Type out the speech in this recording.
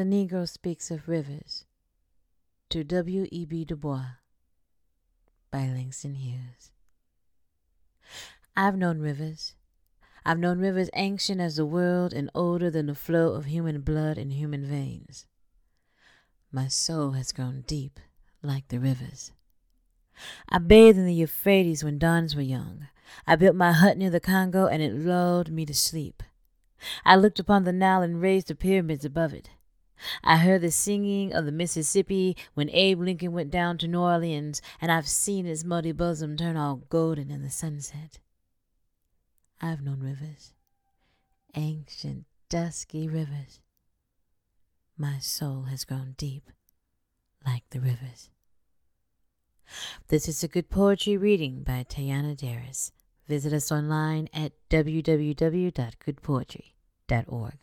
The Negro Speaks of Rivers to W. E. B. Du Bois by Langston Hughes. I've known rivers. I've known rivers ancient as the world and older than the flow of human blood in human veins. My soul has grown deep like the rivers. I bathed in the Euphrates when dawns were young. I built my hut near the Congo and it lulled me to sleep. I looked upon the Nile and raised the pyramids above it. I heard the singing of the Mississippi when Abe Lincoln went down to New Orleans, and I've seen his muddy bosom turn all golden in the sunset. I've known rivers, ancient, dusky rivers. My soul has grown deep like the rivers. This is a good poetry reading by Tayana Darris. Visit us online at www.goodpoetry.org.